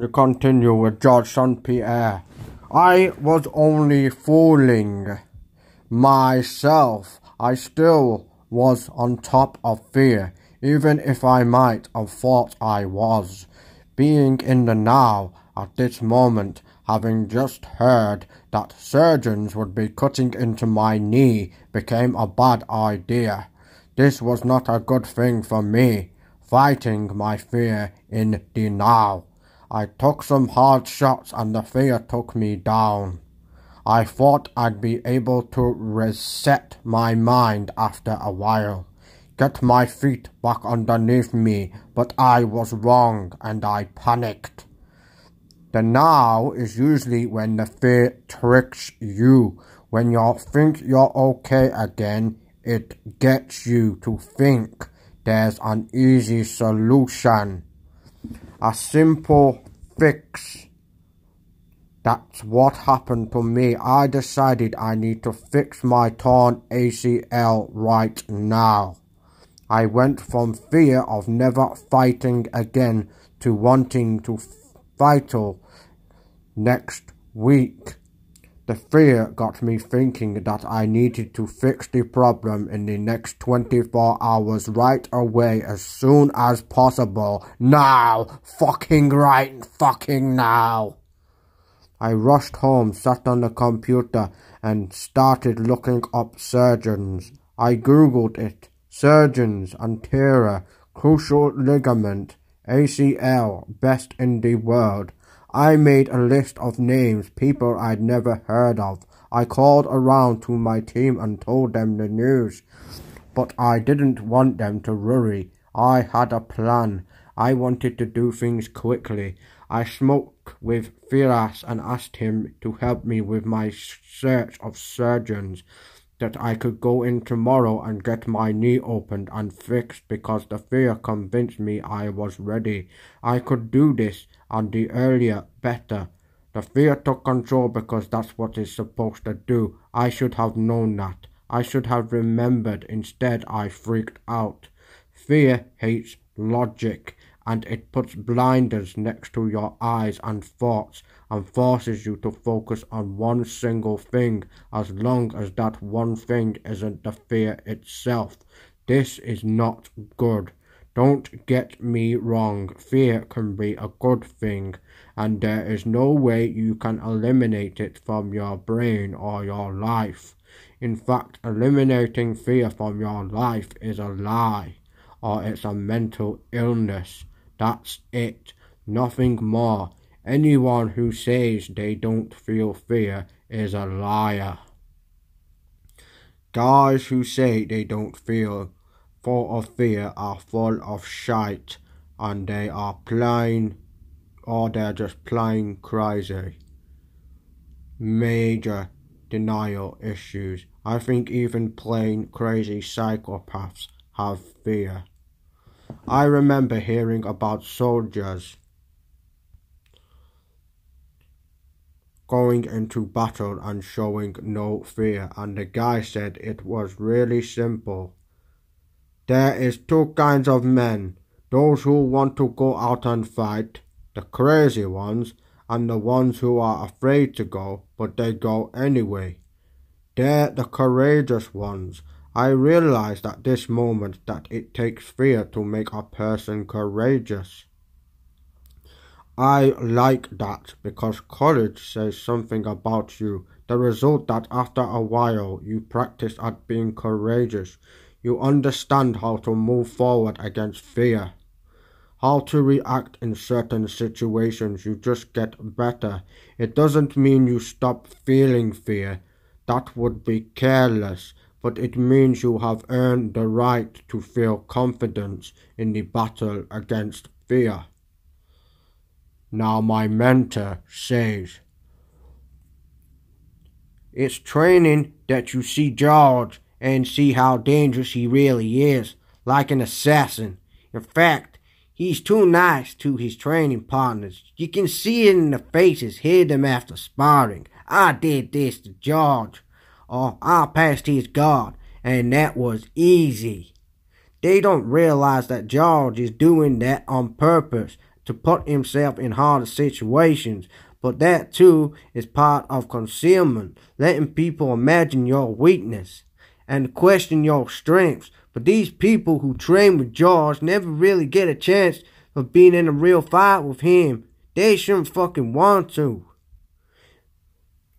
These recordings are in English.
To continue with George St. Pierre. I was only fooling myself. I still was on top of fear, even if I might have thought I was. Being in the now at this moment, having just heard that surgeons would be cutting into my knee, became a bad idea. This was not a good thing for me, fighting my fear in the now. I took some hard shots and the fear took me down. I thought I'd be able to reset my mind after a while, get my feet back underneath me, but I was wrong and I panicked. The now is usually when the fear tricks you. When you think you're okay again, it gets you to think there's an easy solution a simple fix. That's what happened to me. I decided I need to fix my torn ACL right now. I went from fear of never fighting again to wanting to fight next week. The fear got me thinking that I needed to fix the problem in the next 24 hours right away as soon as possible. Now! Fucking right fucking now! I rushed home, sat on the computer, and started looking up surgeons. I googled it. Surgeons, anterior, cruciate ligament, ACL, best in the world. I made a list of names, people I'd never heard of. I called around to my team and told them the news. But I didn't want them to worry. I had a plan. I wanted to do things quickly. I spoke with Firas and asked him to help me with my search of surgeons that I could go in tomorrow and get my knee opened and fixed because the fear convinced me I was ready. I could do this, and the earlier, better. The fear took control because that's what it's supposed to do. I should have known that. I should have remembered. Instead, I freaked out. Fear hates logic and it puts blinders next to your eyes and thoughts and forces you to focus on one single thing as long as that one thing isn't the fear itself. This is not good. Don't get me wrong, fear can be a good thing, and there is no way you can eliminate it from your brain or your life. In fact, eliminating fear from your life is a lie, or it's a mental illness. That's it, nothing more. Anyone who says they don't feel fear is a liar. Guys who say they don't feel full of fear are full of shite and they are plain or they're just plain crazy. Major denial issues. I think even plain crazy psychopaths have fear. I remember hearing about soldiers going into battle and showing no fear, and the guy said it was really simple. There is two kinds of men, those who want to go out and fight, the crazy ones, and the ones who are afraid to go, but they go anyway. They're the courageous ones. I realized at this moment that it takes fear to make a person courageous. I like that because college says something about you. The result that after a while you practice at being courageous. You understand how to move forward against fear. How to react in certain situations. You just get better. It doesn't mean you stop feeling fear. That would be careless. But it means you have earned the right to feel confidence in the battle against fear. Now my mentor says, It's training that you see George and see how dangerous he really is, like an assassin. In fact, he's too nice to his training partners. You can see it in the faces hit them after sparring. I did this to George, or I passed his guard, and that was easy. They don't realize that George is doing that on purpose to put himself in harder situations. But that too is part of concealment, letting people imagine your weakness and question your strengths. But these people who train with George never really get a chance of being in a real fight with him. They shouldn't fucking want to.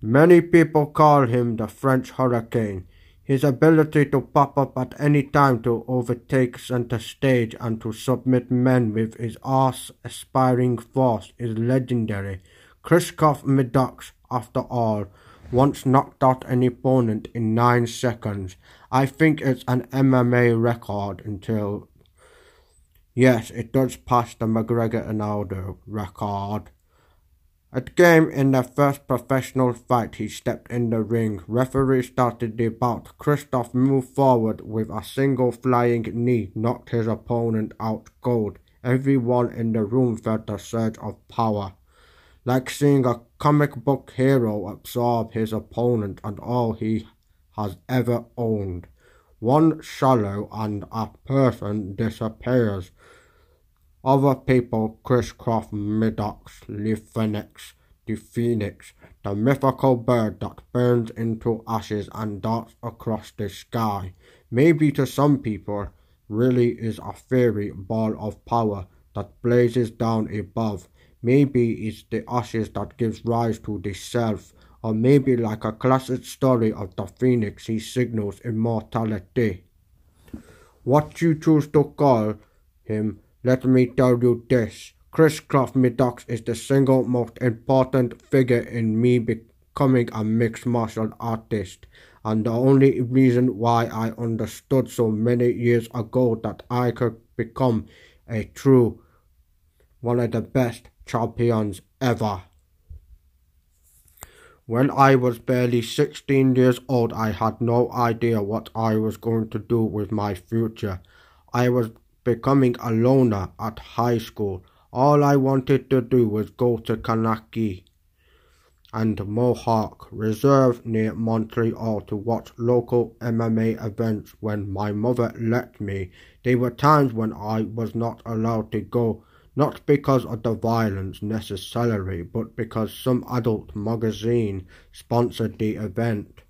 Many people call him the French Hurricane. His ability to pop up at any time to overtake center stage and to submit men with his awe-inspiring force is legendary. Kristof Middax, after all, once knocked out an opponent in 9 seconds. I think it's an MMA record until... Yes, it does pass the McGregor and Aldo record. At game in their first professional fight, he stepped in the ring. Referee started the bout. Kristof moved forward with a single flying knee, knocked his opponent out cold. Everyone in the room felt a surge of power like seeing a comic book hero absorb his opponent and all he has ever owned. One shallow and a person disappears. Other people crisscross Middax, the phoenix, the phoenix, the mythical bird that burns into ashes and darts across the sky. Maybe to some people, really is a fairy ball of power that blazes down above Maybe it's the ashes that gives rise to the self, or maybe like a classic story of the phoenix, he signals immortality. What you choose to call him, let me tell you this. Kristof Middax is the single most important figure in me becoming a mixed martial artist, and the only reason why I understood so many years ago that I could become a true, one of the best champions ever. When I was barely 16 years old, I had no idea what I was going to do with my future. I was becoming a loner at high school. All I wanted to do was go to Kahnawake and Mohawk Reserve near Montreal to watch local MMA events when my mother let me. There were times when I was not allowed to go not because of the violence necessarily, but because some adult magazine sponsored the event.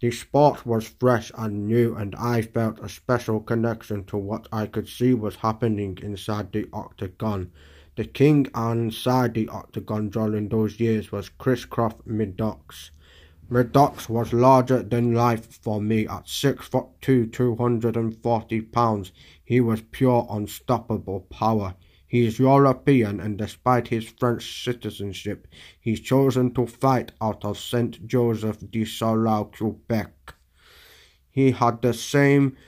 The sport was fresh and new, and I felt a special connection to what I could see was happening inside the octagon. The king inside the octagon during those years was Kristof Middax. Middax was larger than life for me at six foot two, two hundred and forty pounds. He was pure unstoppable power. He is European and despite his French citizenship, he's chosen to fight out of Saint Joseph de Saulau, Quebec. He had the same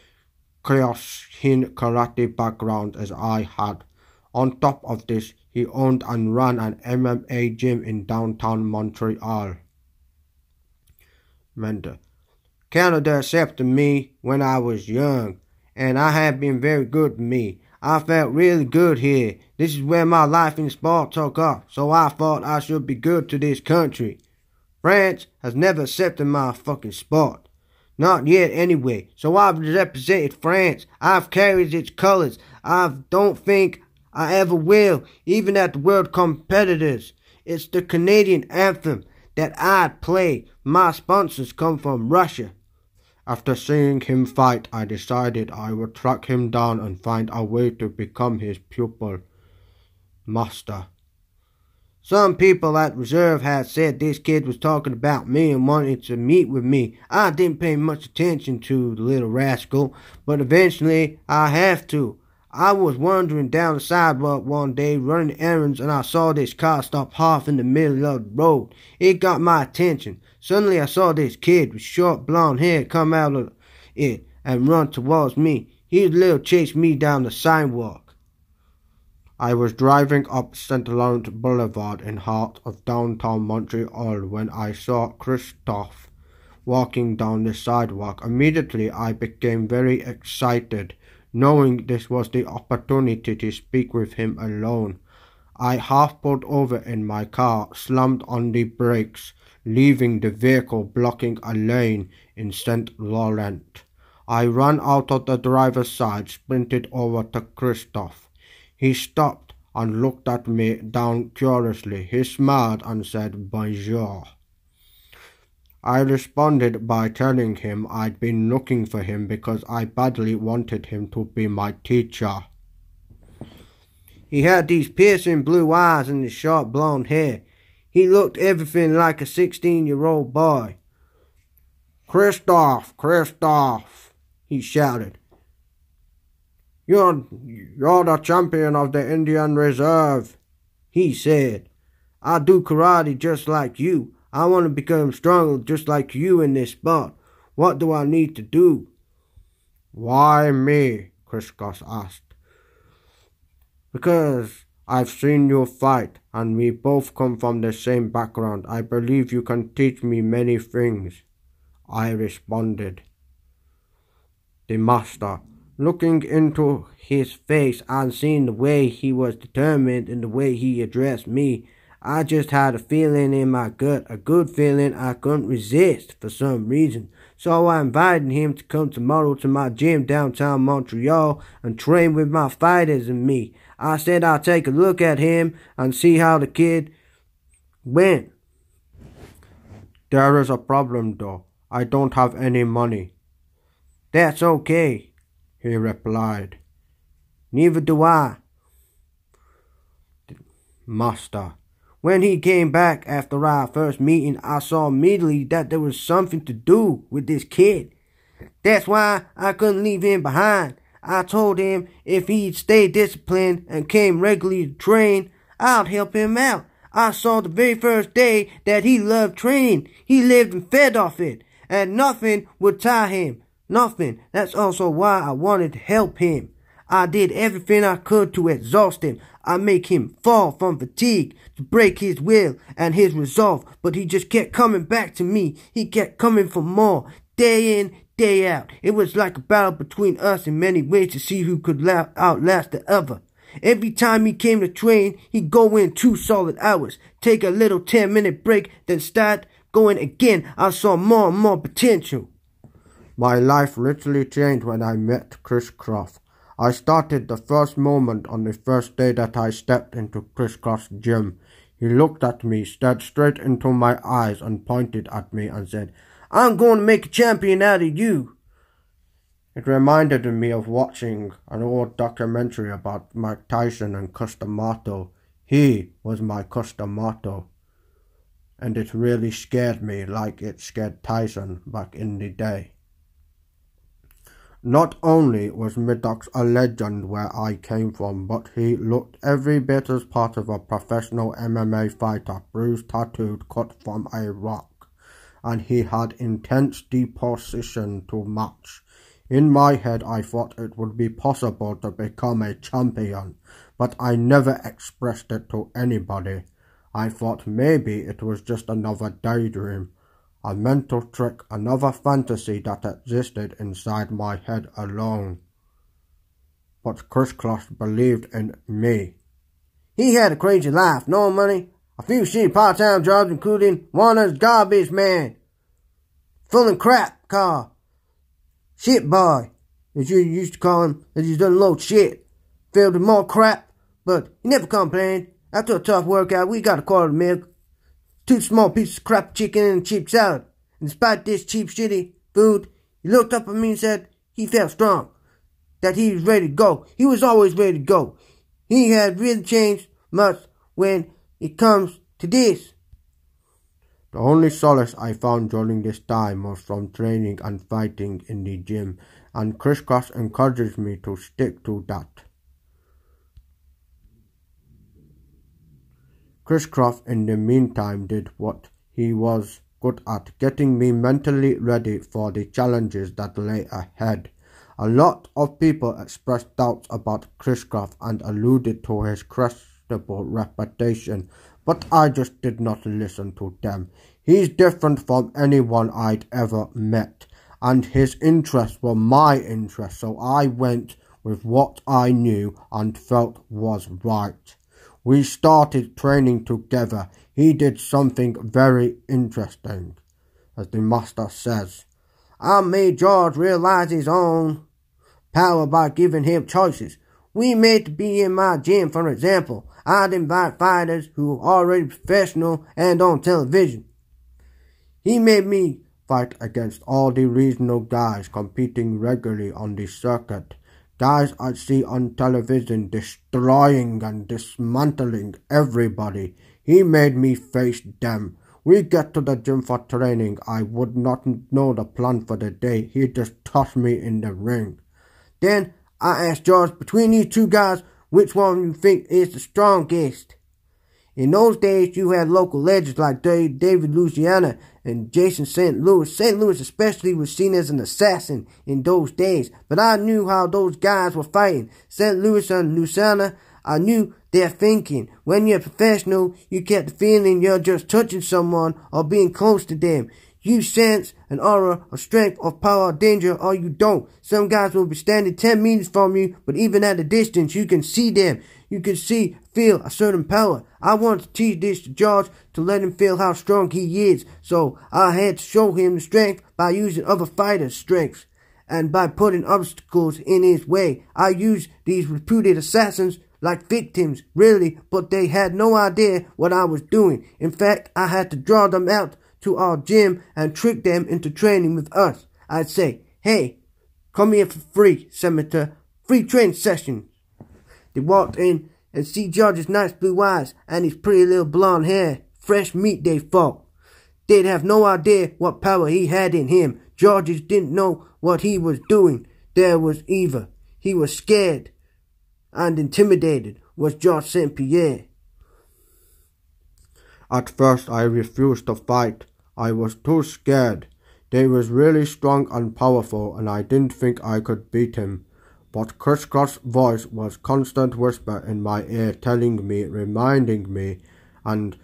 Kyokushin karate background as I had. On top of this, he owned and ran an MMA gym in downtown Montreal. Mender. Canada accepted me when I was young, and I have been very good to me. I felt really good here. This is where my life in sport took off, so I thought I should be good to this country. France has never accepted my fucking sport. Not yet, anyway. So I've represented France. I've carried its colors. I don't think I ever will, even at the world competitors. It's the Canadian anthem that I play. My sponsors come from Russia. After seeing him fight, I decided I would track him down and find a way to become his pupil. Master. Some people at Reserve had said this kid was talking about me and wanted to meet with me. I didn't pay much attention to the little rascal, but eventually I have to. I was wandering down the sidewalk one day running errands and I saw this car stop half in the middle of the road. It got my attention. Suddenly I saw this kid with short blonde hair come out of it and run towards me. He little chased me down the sidewalk. I was driving up St. Lawrence Boulevard in heart of downtown Montreal when I saw Christophe walking down the sidewalk. Immediately I became very excited, knowing this was the opportunity to speak with him alone. I half pulled over in my car, slammed on the brakes, leaving the vehicle blocking a lane in St. Laurent. I ran out of the driver's side, sprinted over to Kristof. He stopped, and looked at me down curiously. He smiled and said, Bonjour. I responded by telling him I'd been looking for him because I badly wanted him to be my teacher. He had these piercing blue eyes and his short blonde hair. He looked everything like a sixteen-year-old boy. Christoph, Christoph, he shouted. You're, you're the champion of the Indian Reserve, he said. I do karate just like you. I want to become stronger just like you in this sport. What do I need to do? Why me? Kriskos asked. Because I've seen you fight, and we both come from the same background. I believe you can teach me many things. I responded. The master looking into his face and seeing the way he was determined and the way he addressed me, I just had a feeling in my gut, a good feeling I couldn't resist for some reason. So I invited him to come tomorrow to my gym downtown Montreal and train with my fighters and me. I said I'd take a look at him and see how the kid went. There is a problem though. I don't have any money. That's okay he replied. Neither do I. Master. When he came back after our first meeting, I saw immediately that there was something to do with this kid. That's why I couldn't leave him behind. I told him if he'd stay disciplined and came regularly to train, I'd help him out. I saw the very first day that he loved training. He lived and fed off it, and nothing would tie him. Nothing. That's also why I wanted to help him. I did everything I could to exhaust him. I make him fall from fatigue, to break his will and his resolve, but he just kept coming back to me. He kept coming for more, day in, day out. It was like a battle between us in many ways to see who could outlast the other. Every time he came to train, he'd go in two solid hours, take a little 10 minute break, then start going again. I saw more and more potential. My life literally changed when I met Chris Croft. I started the first moment on the first day that I stepped into Chris Croft's gym. He looked at me, stared straight into my eyes, and pointed at me and said, I'm going to make a champion out of you. It reminded me of watching an old documentary about Mike Tyson and Cus D'Amato. He was my Cus D'Amato. And it really scared me like it scared Tyson back in the day. Not only was Maddox a legend where I came from, but he looked every bit as part of a professional MMA fighter, bruised, tattooed, cut from a rock, and he had intense deposition to match. In my head, I thought it would be possible to become a champion, but I never expressed it to anybody. I thought maybe it was just another daydream, a mental trick, another fantasy that existed inside my head alone. But Chris Cross believed in me. He had a crazy life, no money, a few shitty part-time jobs, including one as garbage man, of crap car, shit boy, as you used to call him, as he done a load of shit, filled with more crap, but he never complained. After a tough workout, we got a quart of milk, two small pieces of crap chicken and cheap salad. And despite this cheap, shitty food, he looked up at me and said he felt strong, that he was ready to go. He was always ready to go. He had really changed much when it comes to this. The only solace I found during this time was from training and fighting in the gym, and Chris Cross encouraged me to stick to that. Chris Croft in the meantime did what he was good at, getting me mentally ready for the challenges that lay ahead. A lot of people expressed doubts about Chris Croft and alluded to his reputation, but I just did not listen to them. He's different from anyone I'd ever met, and his interests were my interests, so I went with what I knew and felt was right. We started training together. He did something very interesting, as the master says. I made George realize his own power by giving him choices. We made to be in my gym, for example. I'd invite fighters who are already professional and on television. He made me fight against all the regional guys competing regularly on the circuit. Guys I see on television destroying and dismantling everybody. He made me face them. We get to the gym for training. I would not know the plan for the day. He just tossed me in the ring. Then I asked George, between these two guys, which one you think is the strongest? In those days, you had local legends like David Loiseau and Jason St. Louis. St. Louis especially was seen as an assassin in those days, but I knew how those guys were fighting. St. Louis and Loiseau, I knew their thinking. When you're professional, you get the feeling you're just touching someone or being close to them. You sense an aura of strength, of power, of danger, or you don't. Some guys will be standing 10 meters from you, but even at a distance, you can see them. You can see, feel a certain power. I want to teach this to George to let him feel how strong he is. So I had to show him the strength by using other fighters' strengths and by putting obstacles in his way. I used these reputed assassins like victims, really, but they had no idea what I was doing. In fact, I had to draw them out to our gym and trick them into training with us. I'd say, hey, come here for free, Senator. Free training session. They walked in and see George's nice blue eyes and his pretty little blonde hair. Fresh meat, they thought. They'd have no idea what power he had in him. Georges didn't know what he was doing. There was Eva. He was scared and intimidated, was George St. Pierre. At first I refused to fight. I was too scared. They was really strong and powerful, and I didn't think I could beat him. But Crisscross' voice was constant whisper in my ear, telling me, reminding me, and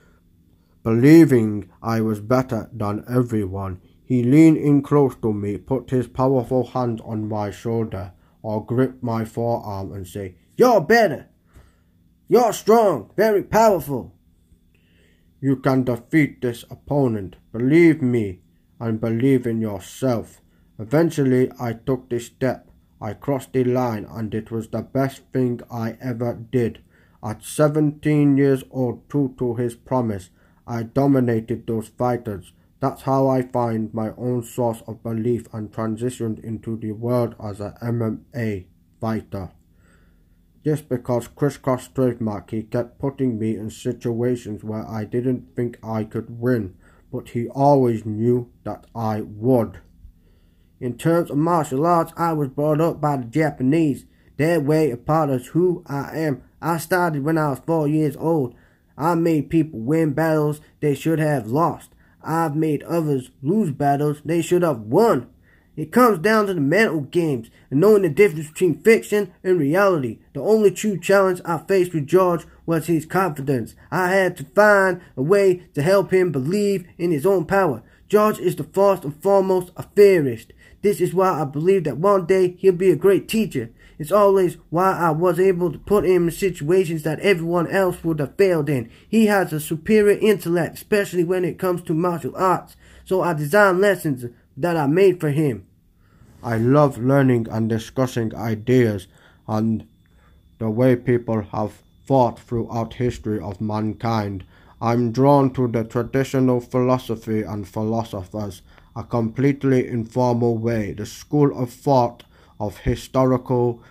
believing I was better than everyone. He leaned in close to me, put his powerful hand on my shoulder, or gripped my forearm and say, You're better. You're strong, very powerful. You can defeat this opponent. Believe me and believe in yourself. Eventually, I took this step. I crossed the line and it was the best thing I ever did. At 17 years old, true to his promise, I dominated those fighters. That's how I find my own source of belief and transitioned into the world as a MMA fighter. Just because Crisscross trademark, he kept putting me in situations where I didn't think I could win, but he always knew that I would. In terms of martial arts, I was brought up by the Japanese. Their way of part of who I am. I started when I was four years old. I made people win battles they should have lost. I've made others lose battles they should have won. It comes down to the mental games and knowing the difference between fiction and reality. The only true challenge I faced with George was his confidence. I had to find a way to help him believe in his own power. George is the first and foremost a theorist. This is why I believe that one day he'll be a great teacher. It's always why I was able to put him in situations that everyone else would have failed in. He has a superior intellect, especially when it comes to martial arts. So I designed lessons that I made for him. I love learning and discussing ideas and the way people have thought throughout history of mankind. I'm drawn to the traditional philosophy and philosophers, a completely informal way. The school of thought of historical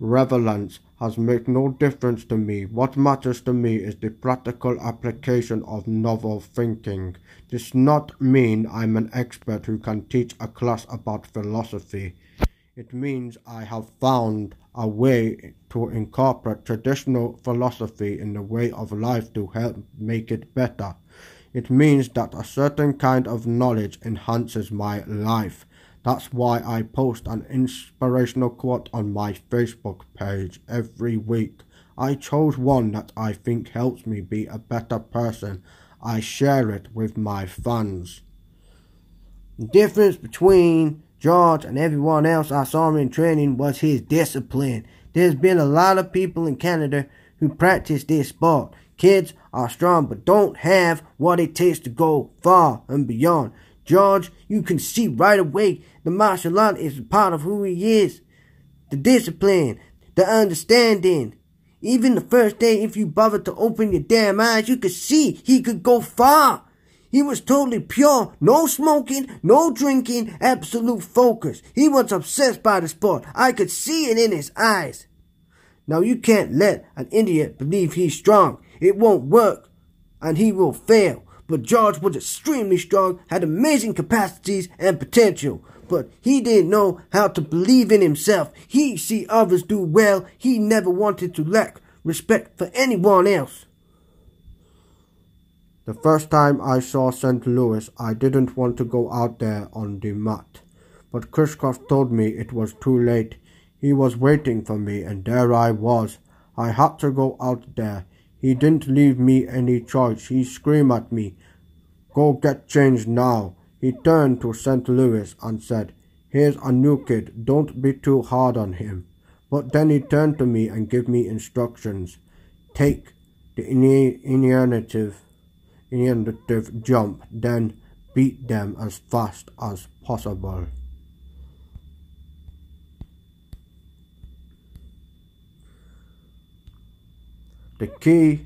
relevance has made no difference to me. What matters to me is the practical application of novel thinking. This does not mean I'm an expert who can teach a class about philosophy. It means I have found a way to incorporate traditional philosophy in the way of life to help make it better. It means that a certain kind of knowledge enhances my life. That's why I post an inspirational quote on my Facebook page every week. I chose one that I think helps me be a better person. I share it with my fans. The difference between George and everyone else I saw in training was his discipline. There's been a lot of people in Canada who practice this sport. Kids are strong but don't have what it takes to go far and beyond. George, you can see right away the martial art is part of who he is. The discipline, the the understanding. Even the first day, if you bothered to open your damn eyes, you could see he could go far. He was totally pure, no smoking, no drinking, absolute focus. He was obsessed by the sport. I could see it in his eyes. Now you can't let an idiot believe he's strong. It won't work, and he will fail. But George was extremely strong, had amazing capacities and potential. But he didn't know how to believe in himself. He see others do well. He never wanted to lack respect for anyone else. The first time I saw St. Louis, I didn't want to go out there on the mat. But Kristoff told me it was too late. He was waiting for me, and there I was. I had to go out there. He didn't leave me any choice. He screamed at me, Go get changed now. He turned to St. Louis and said, Here's a new kid. Don't be too hard on him. But then he turned to me and gave me instructions. Take the initiative, initiative jump, then beat them as fast as possible. The key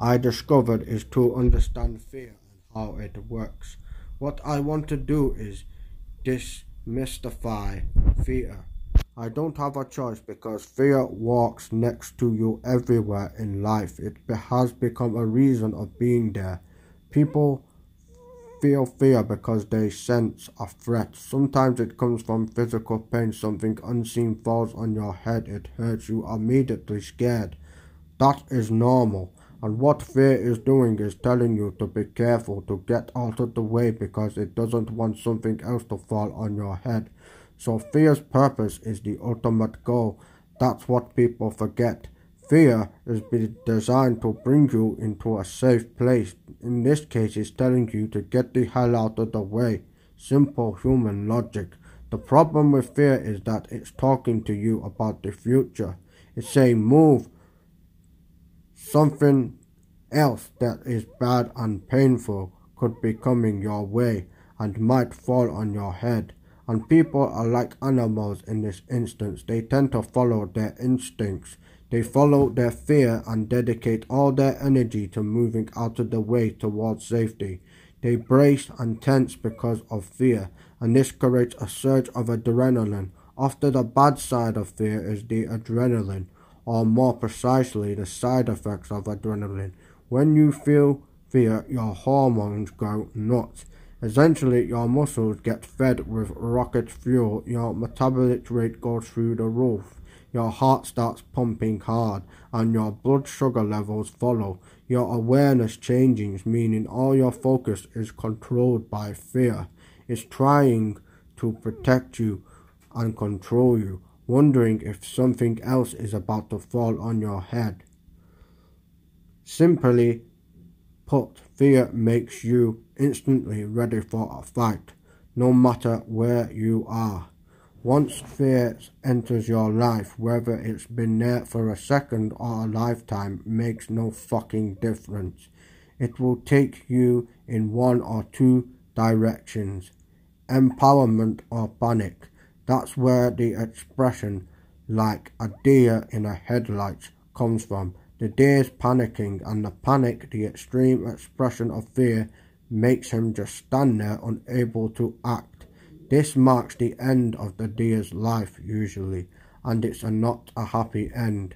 I discovered is to understand fear and how it works. What I want to do is demystify fear. I don't have a choice because fear walks next to you everywhere in life. It has become a reason of being there. People feel fear because they sense a threat. Sometimes it comes from physical pain. Something unseen falls on your head. It hurts you immediately scared. That is normal. And what fear is doing is telling you to be careful, to get out of the way because it doesn't want something else to fall on your head. So fear's purpose is the ultimate goal. That's what people forget. Fear is designed to bring you into a safe place. In this case, it's telling you to get the hell out of the way. Simple human logic. The problem with fear is that it's talking to you about the future. It's saying move, Something else that is bad and painful could be coming your way and might fall on your head. And people are like animals in this instance. They tend to follow their instincts. They follow their fear and dedicate all their energy to moving out of the way towards safety. They brace and tense because of fear, and this creates a surge of adrenaline. After the bad side of fear is the adrenaline, or more precisely the side effects of adrenaline. When you feel fear, your hormones go nuts. Essentially, your muscles get fed with rocket fuel, your metabolic rate goes through the roof, your heart starts pumping hard, and your blood sugar levels follow. Your awareness changes, meaning all your focus is controlled by fear. It's trying to protect you and control you wondering if something else is about to fall on your head. Simply put, fear makes you instantly ready for a fight, no matter where you are. Once fear enters your life, whether it's been there for a second or a lifetime makes no fucking difference. It will take you in one or two directions empowerment or panic. That's where the expression like a deer in a headlights comes from. The deer's panicking and the panic, the extreme expression of fear, makes him just stand there unable to act. This marks the end of the deer's life usually, and it's a not a happy end.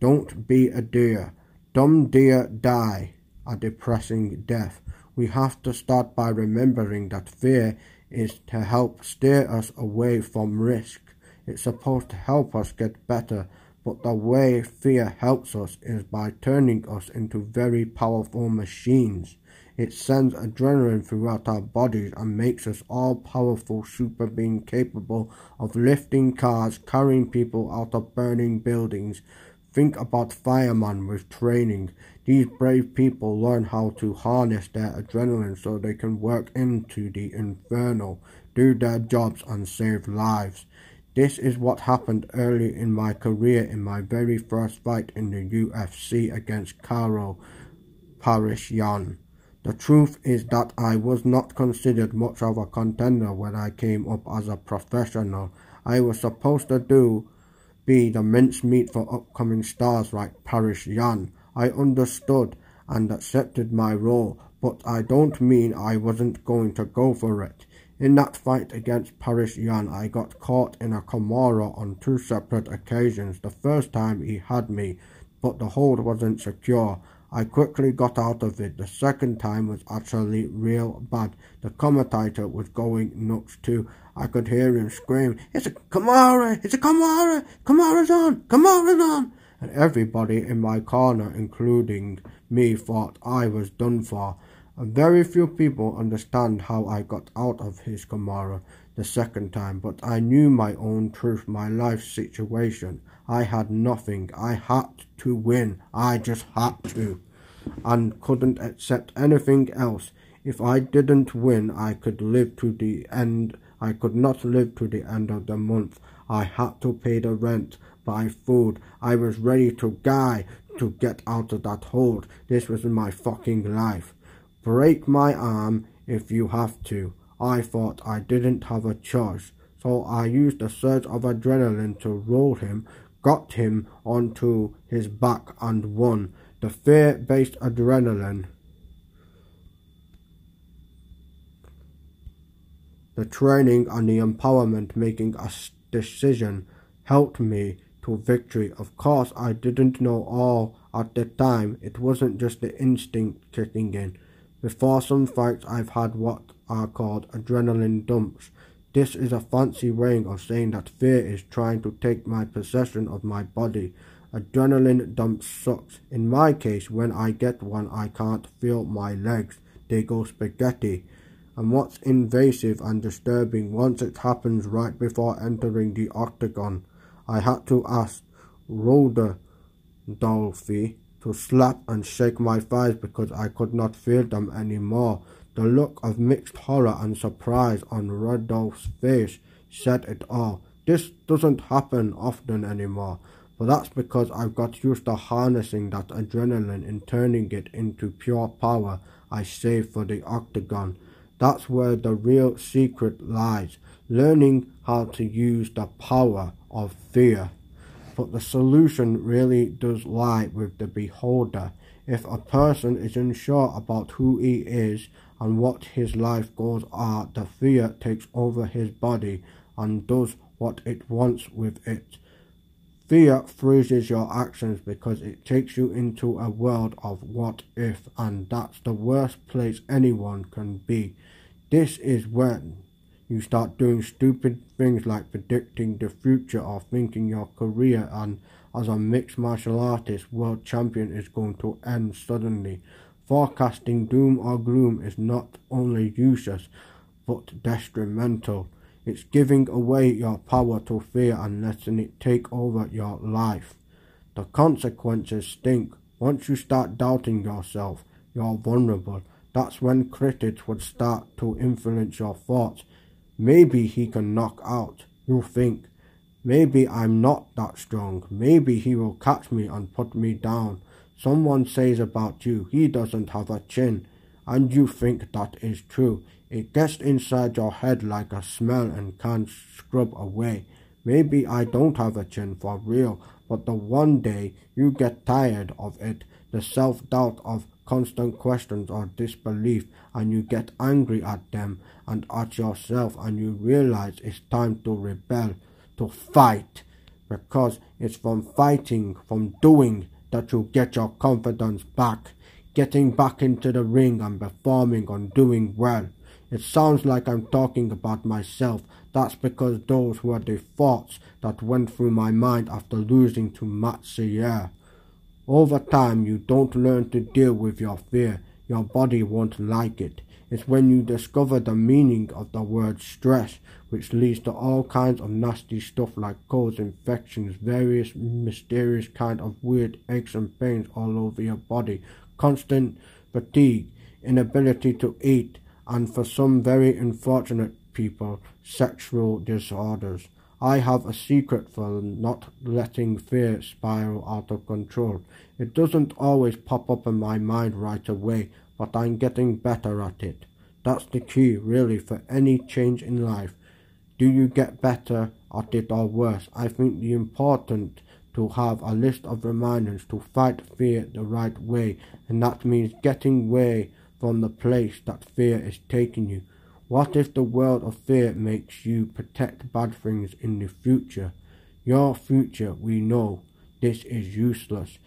Don't be a deer. Dumb deer die a depressing death. We have to start by remembering that fear is to help steer us away from risk. It's supposed to help us get better, but the way fear helps us is by turning us into very powerful machines. It sends adrenaline throughout our bodies and makes us all powerful super being capable of lifting cars, carrying people out of burning buildings. Think about firemen with training. These brave people learn how to harness their adrenaline so they can work into the inferno, do their jobs and save lives. This is what happened early in my career in my very first fight in the UFC against Karo Parisyan. The truth is that I was not considered much of a contender when I came up as a professional. I was supposed to do be the mincemeat for upcoming stars like Parisyan. I understood and accepted my role, but I don't mean I wasn't going to go for it. In that fight against Parisyan, I got caught in a Kimura on two separate occasions. The first time he had me, but the hold wasn't secure. I quickly got out of it. The second time was actually real bad. The commentator was going nuts too. I could hear him scream, It's a Kimura! It's a Kimura! Kimura's on! Kimura's on! And everybody in my corner, including me, thought I was done for. And very few people understand how I got out of his Kimura the second time, but I knew my own truth, my life situation. I had nothing. I had to win. I just had to. And couldn't accept anything else. If I didn't win, I could live to the end. I could not live to the end of the month. I had to pay the rent, buy food. I was ready to die to get out of that hold. This was my fucking life. Break my arm if you have to. I thought I didn't have a choice, so I used a surge of adrenaline to roll him, got him onto his back and won. The fear-based adrenaline. The training and the empowerment making a decision helped me to victory. Of course, I didn't know all at the time. It wasn't just the instinct kicking in. Before some fights, I've had what are called adrenaline dumps. This is a fancy way of saying that fear is trying to take my possession of my body. Adrenaline dumps sucks. In my case, when I get one, I can't feel my legs. They go spaghetti. And what's invasive and disturbing once it happens right before entering the octagon, I had to ask Rhoda Dolphy to slap and shake my thighs because I could not feel them anymore. The look of mixed horror and surprise on Rodolphe's face said it all. This doesn't happen often anymore, but that's because I've got used to harnessing that adrenaline and turning it into pure power I save for the octagon. That's where the real secret lies, learning how to use the power of fear. But the solution really does lie with the beholder. If a person is unsure about who he is and what his life goals are, the fear takes over his body and does what it wants with it. Fear freezes your actions because it takes you into a world of what if, and that's the worst place anyone can be. This is when you start doing stupid things like predicting the future or thinking your career and as a mixed martial artist world champion is going to end suddenly. Forecasting doom or gloom is not only useless but detrimental. It's giving away your power to fear and letting it take over your life. The consequences stink. Once you start doubting yourself, you're vulnerable. That's when critics would start to influence your thoughts Maybe he can knock out. You think. Maybe I'm not that strong. Maybe he will catch me and put me down. Someone says about you, he doesn't have a chin. And you think that is true. It gets inside your head like a smell and can't scrub away. Maybe I don't have a chin for real, but the one day you get tired of it, the self-doubt of constant questions or disbelief and you get angry at them and at yourself and you realize it's time to rebel, to fight. Because it's from fighting, from doing, that you get your confidence back. Getting back into the ring and performing and doing well. It sounds like I'm talking about myself. That's because those were the thoughts that went through my mind after losing to Matt Serra. Over time, you don't learn to deal with your fear. Your body won't like it. It's when you discover the meaning of the word stress, which leads to all kinds of nasty stuff like colds, infections, various mysterious kind of weird aches and pains all over your body, constant fatigue, inability to eat, and for some very unfortunate people, sexual disorders. I have a secret for not letting fear spiral out of control. It doesn't always pop up in my mind right away, but I'm getting better at it. That's the key, really, for any change in life. Do you get better at it or worse. I think the important to have a list of reminders to fight fear the right way, and that means getting away from the place that fear is taking you. What if the world of fear makes you protect bad things in the future? Your future, we know, this is useless.